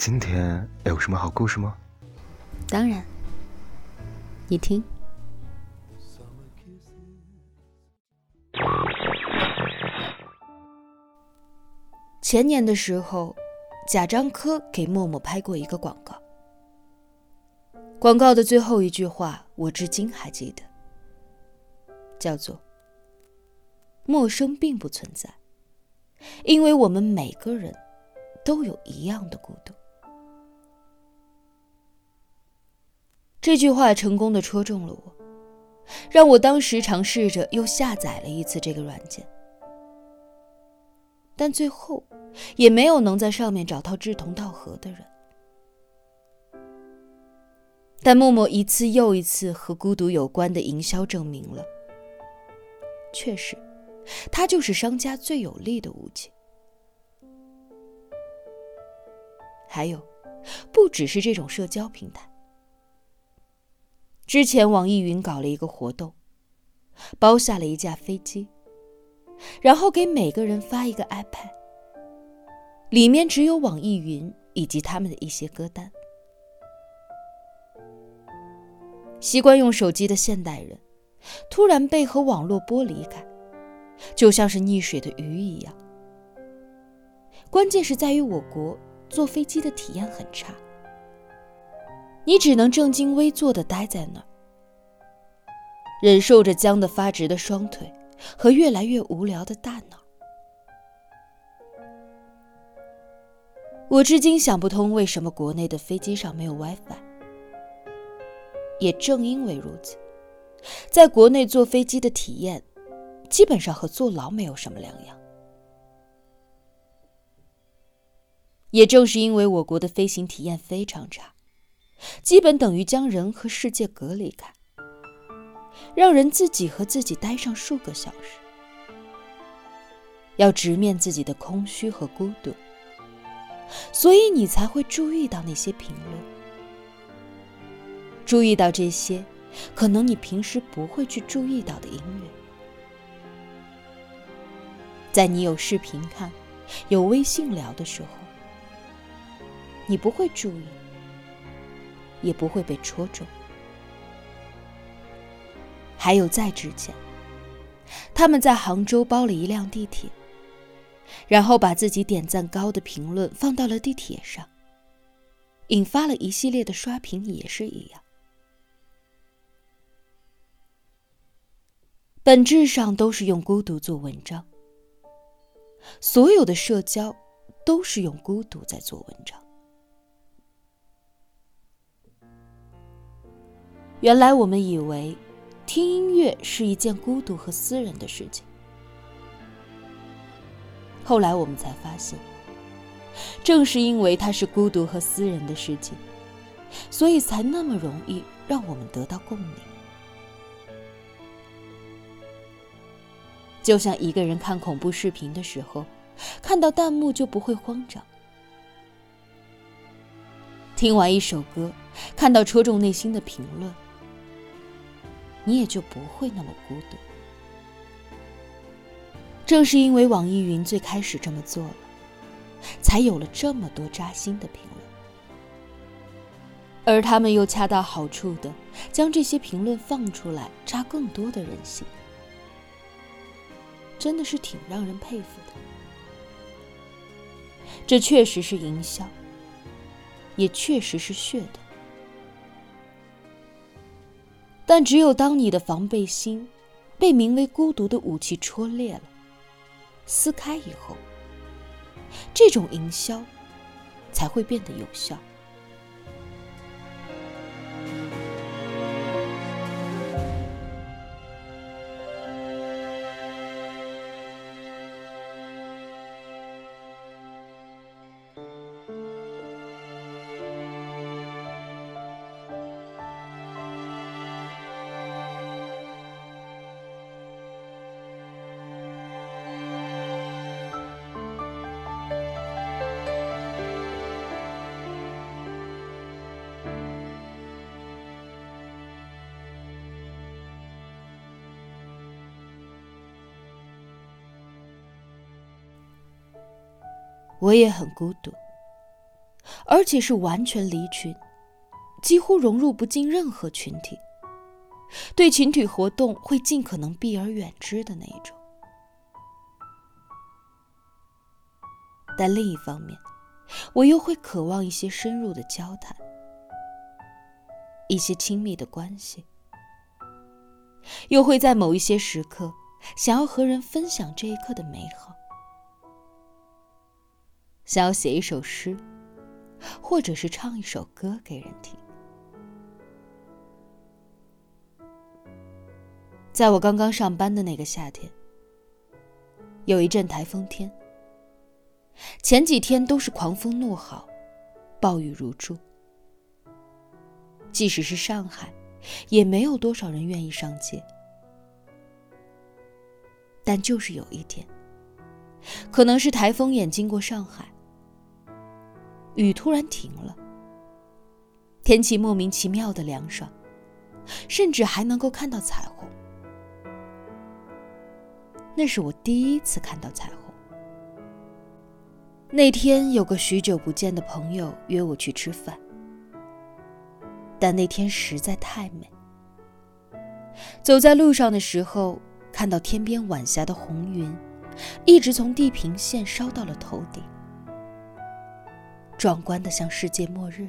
今天有什么好故事吗？当然，你听。前年的时候，贾樟柯给默默拍过一个广告。广告的最后一句话，我至今还记得，叫做“陌生并不存在，因为我们每个人都有一样的孤独。”这句话成功的戳中了我，让我当时尝试着又下载了一次这个软件，但最后也没有能在上面找到志同道合的人。但默默一次又一次和孤独有关的营销证明了，确实，它就是商家最有力的武器。还有，不只是这种社交平台。之前网易云搞了一个活动，包下了一架飞机，然后给每个人发一个 iPad，里面只有网易云以及他们的一些歌单。习惯用手机的现代人，突然被和网络剥离开，就像是溺水的鱼一样。关键是在于我国坐飞机的体验很差，你只能正襟危坐的待在那儿，忍受着僵得发直的双腿和越来越无聊的大脑。我至今想不通为什么国内的飞机上没有 WiFi。也正因为如此，在国内坐飞机的体验，基本上和坐牢没有什么两样。也正是因为我国的飞行体验非常差，基本等于将人和世界隔离开，让人自己和自己待上数个小时，要直面自己的空虚和孤独，所以你才会注意到那些评论。注意到这些，可能你平时不会去注意到的音乐，在你有视频看、有微信聊的时候，你不会注意，也不会被戳中。还有在之前，他们在杭州包了一辆地铁，然后把自己点赞高的评论放到了地铁上，引发了一系列的刷屏，也是一样。本质上都是用孤独做文章，所有的社交都是用孤独在做文章。原来我们以为听音乐是一件孤独和私人的事情，后来我们才发现，正是因为它是孤独和私人的事情，所以才那么容易让我们得到共鸣。就像一个人看恐怖视频的时候，看到弹幕就不会慌张；听完一首歌，看到戳中内心的评论，你也就不会那么孤独。正是因为网易云最开始这么做了，才有了这么多扎心的评论，而他们又恰到好处的将这些评论放出来，扎更多的人心。真的是挺让人佩服的，这确实是营销，也确实是噱头。但只有当你的防备心被名为孤独的武器戳裂了、撕开以后，这种营销才会变得有效。我也很孤独，而且是完全离群，几乎融入不进任何群体，对群体活动会尽可能避而远之的那一种。但另一方面，我又会渴望一些深入的交谈，一些亲密的关系，又会在某一些时刻想要和人分享这一刻的美好，想要写一首诗，或者是唱一首歌给人听。在我刚刚上班的那个夏天，有一阵台风天。前几天都是狂风怒号，暴雨如注。即使是上海，也没有多少人愿意上街。但就是有一天，可能是台风眼经过上海，雨突然停了，天气莫名其妙的凉爽，甚至还能够看到彩虹。那是我第一次看到彩虹。那天有个许久不见的朋友约我去吃饭，但那天实在太美。走在路上的时候，看到天边晚霞的红云，一直从地平线烧到了头顶，壮观的像世界末日。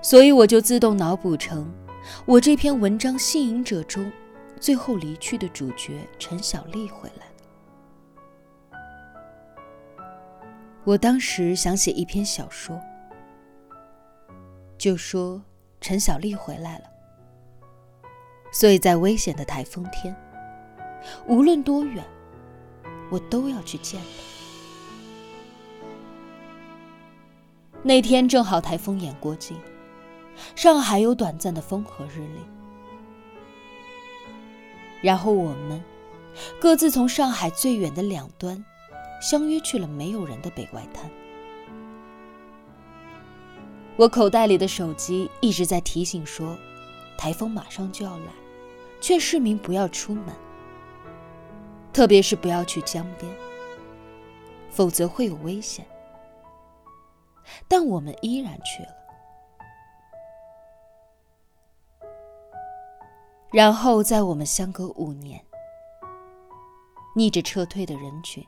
所以我就自动脑补成我这篇文章《信引者》中最后离去的主角陈小丽回来。我当时想写一篇小说，就说陈小丽回来了，所以在危险的台风天，无论多远，我都要去见她。那天正好台风眼过境，上海有短暂的风和日丽，然后我们各自从上海最远的两端。相约去了没有人的北外滩。我口袋里的手机一直在提醒说，台风马上就要来，劝市民不要出门，特别是不要去江边，否则会有危险。但我们依然去了。然后在我们相隔五年，逆着撤退的人群。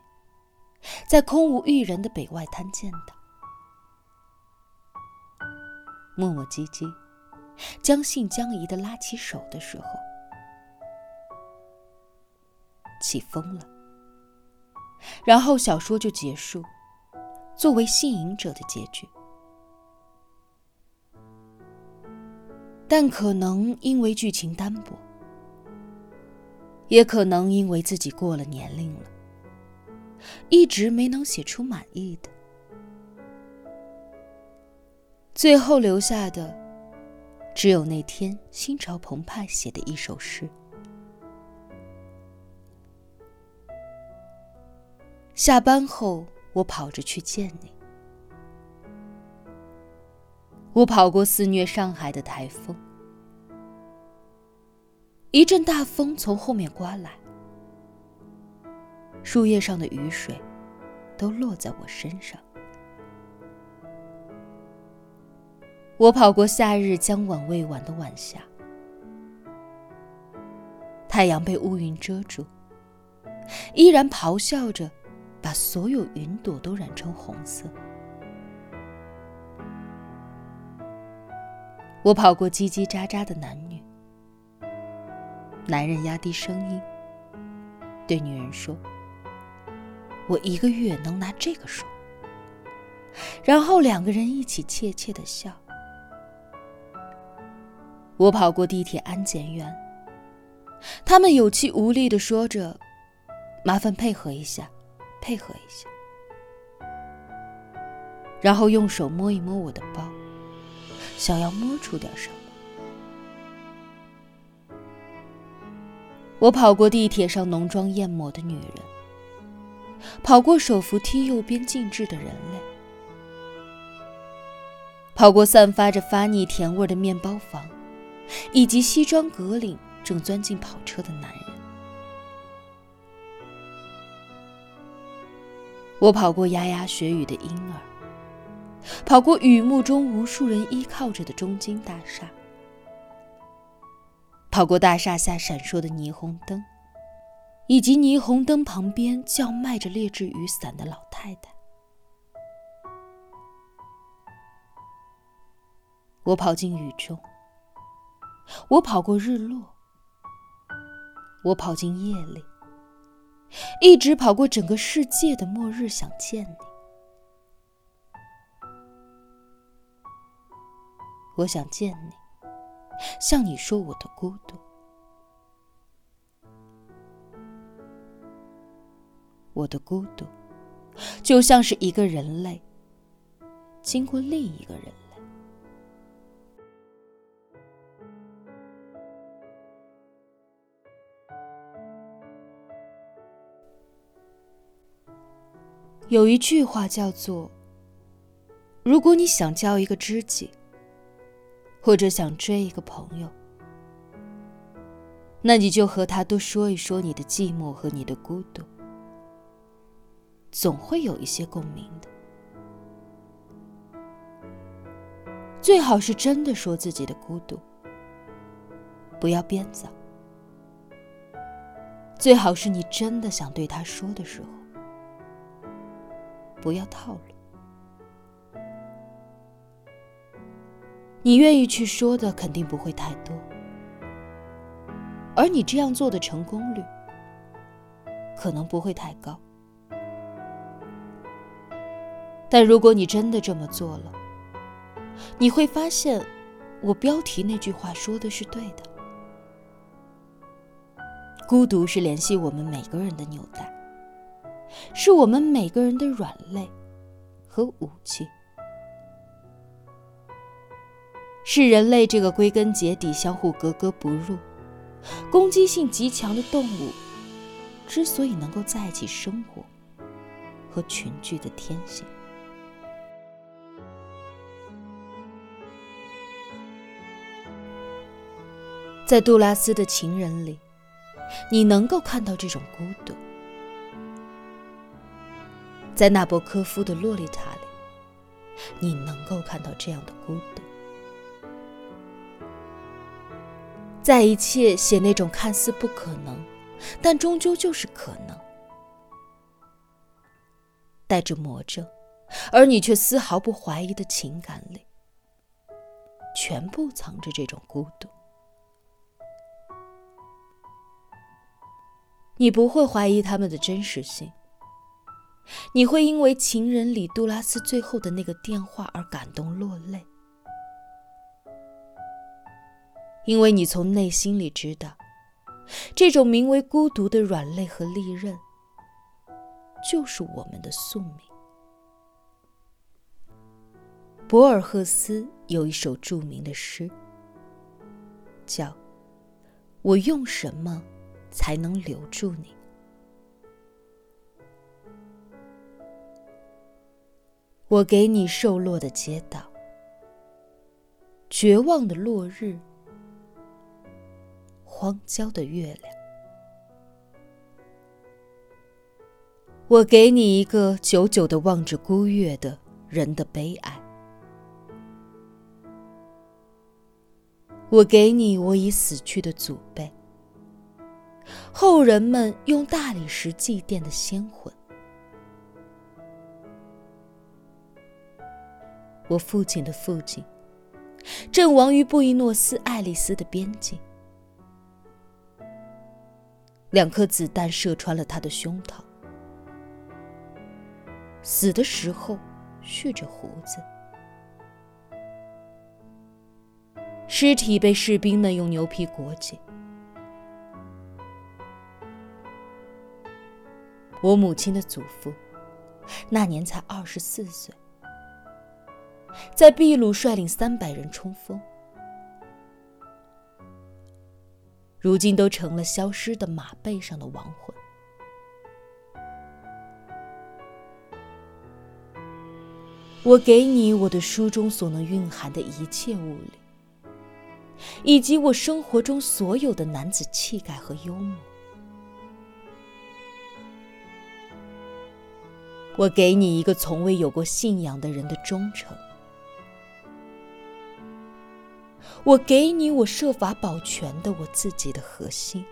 在空无一人的北外滩见到，磨磨唧唧、将信将疑的拉起手的时候，起风了。然后小说就结束，作为信引者的结局。但可能因为剧情单薄，也可能因为自己过了年龄了。一直没能写出满意的，最后留下的只有那天心潮澎湃写的一首诗。下班后，我跑着去见你。我跑过肆虐上海的台风，一阵大风从后面刮来。树叶上的雨水，都落在我身上。我跑过夏日将晚未晚的晚霞，太阳被乌云遮住，依然咆哮着，把所有云朵都染成红色。我跑过叽叽喳喳的男女，男人压低声音对女人说。我一个月能拿这个数，然后两个人一起怯怯的笑。我跑过地铁安检员，他们有气无力的说着：“麻烦配合一下，配合一下。”然后用手摸一摸我的包，想要摸出点什么。我跑过地铁上浓妆艳抹的女人。跑过手扶梯右边静置的人类，跑过散发着发腻甜味的面包房，以及西装革领正钻进跑车的男人。我跑过牙牙学语的婴儿，跑过雨幕中无数人依靠着的中金大厦，跑过大厦下闪烁的霓虹灯，以及霓虹灯旁边叫卖着劣质雨伞的老太太。我跑进雨中，我跑过日落，我跑进夜里。一直跑过整个世界的末日，想见你。我想见你，向你说我的孤独。我的孤独，就像是一个人类经过另一个人。有一句话叫做：“如果你想交一个知己，或者想追一个朋友，那你就和他多说一说你的寂寞和你的孤独，总会有一些共鸣的。最好是真的说自己的孤独，不要编造。最好是你真的想对他说的时候。”不要套路，你愿意去说的肯定不会太多，而你这样做的成功率可能不会太高。但如果你真的这么做了，你会发现，我标题那句话说的是对的：孤独是联系我们每个人的纽带。是我们每个人的软肋和武器，是人类这个归根结底相互格格不入、攻击性极强的动物之所以能够在一起生活和群聚的天性。在杜拉斯的情人里，你能够看到这种孤独。在纳博科夫的《洛丽塔》里，你能够看到这样的孤独。在一切写那种看似不可能，但终究就是可能，带着魔怔，而你却丝毫不怀疑的情感里，全部藏着这种孤独。你不会怀疑他们的真实性。你会因为情人里杜拉斯最后的那个电话而感动落泪，因为你从内心里知道，这种名为孤独的软肋和利刃，就是我们的宿命。博尔赫斯有一首著名的诗，叫《我用什么才能留住你》。我给你瘦落的街道，绝望的落日，荒郊的月亮。我给你一个久久的望着孤月的人的悲哀。我给你我已死去的祖辈，后人们用大理石祭奠的先魂。我父亲的父亲，阵亡于布宜诺斯艾利斯的边境，两颗子弹射穿了他的胸膛，死的时候蓄着胡子，尸体被士兵们用牛皮裹紧。我母亲的祖父，那年才二十四岁。在秘鲁率领三百人冲锋，如今都成了消失的马背上的亡魂。我给你我的书中所能蕴含的一切物理，以及我生活中所有的男子气概和幽默。我给你一个从未有过信仰的人的忠诚。我给你我设法保全的我自己的核心，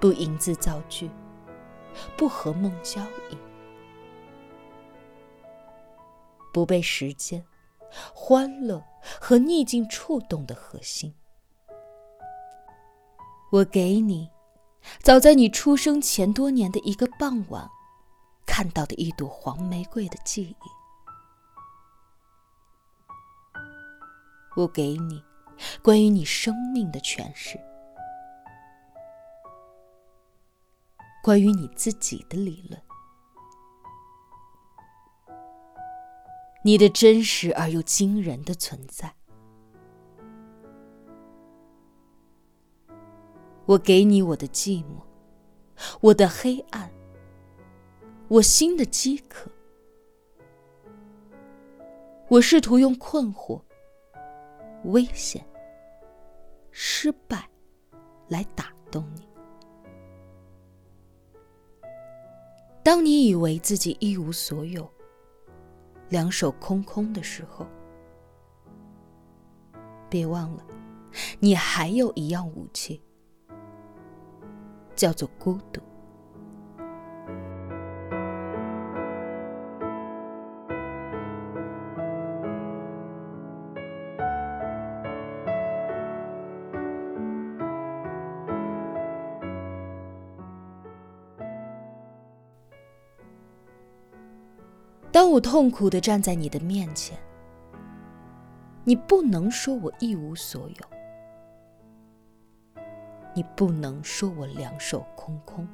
不吟字造句，不和梦交易，不被时间、欢乐和逆境触动的核心。我给你，早在你出生前多年的一个傍晚，看到的一朵黄玫瑰的记忆。我给你关于你生命的诠释，关于你自己的理论，你的真实而又惊人的存在。我给你我的寂寞，我的黑暗，我心的饥渴。我试图用困惑。危险、失败，来打动你。当你以为自己一无所有、两手空空的时候，别忘了，你还有一样武器，叫做孤独。我痛苦的站在你的面前，你不能说我一无所有，你不能说我两手空空。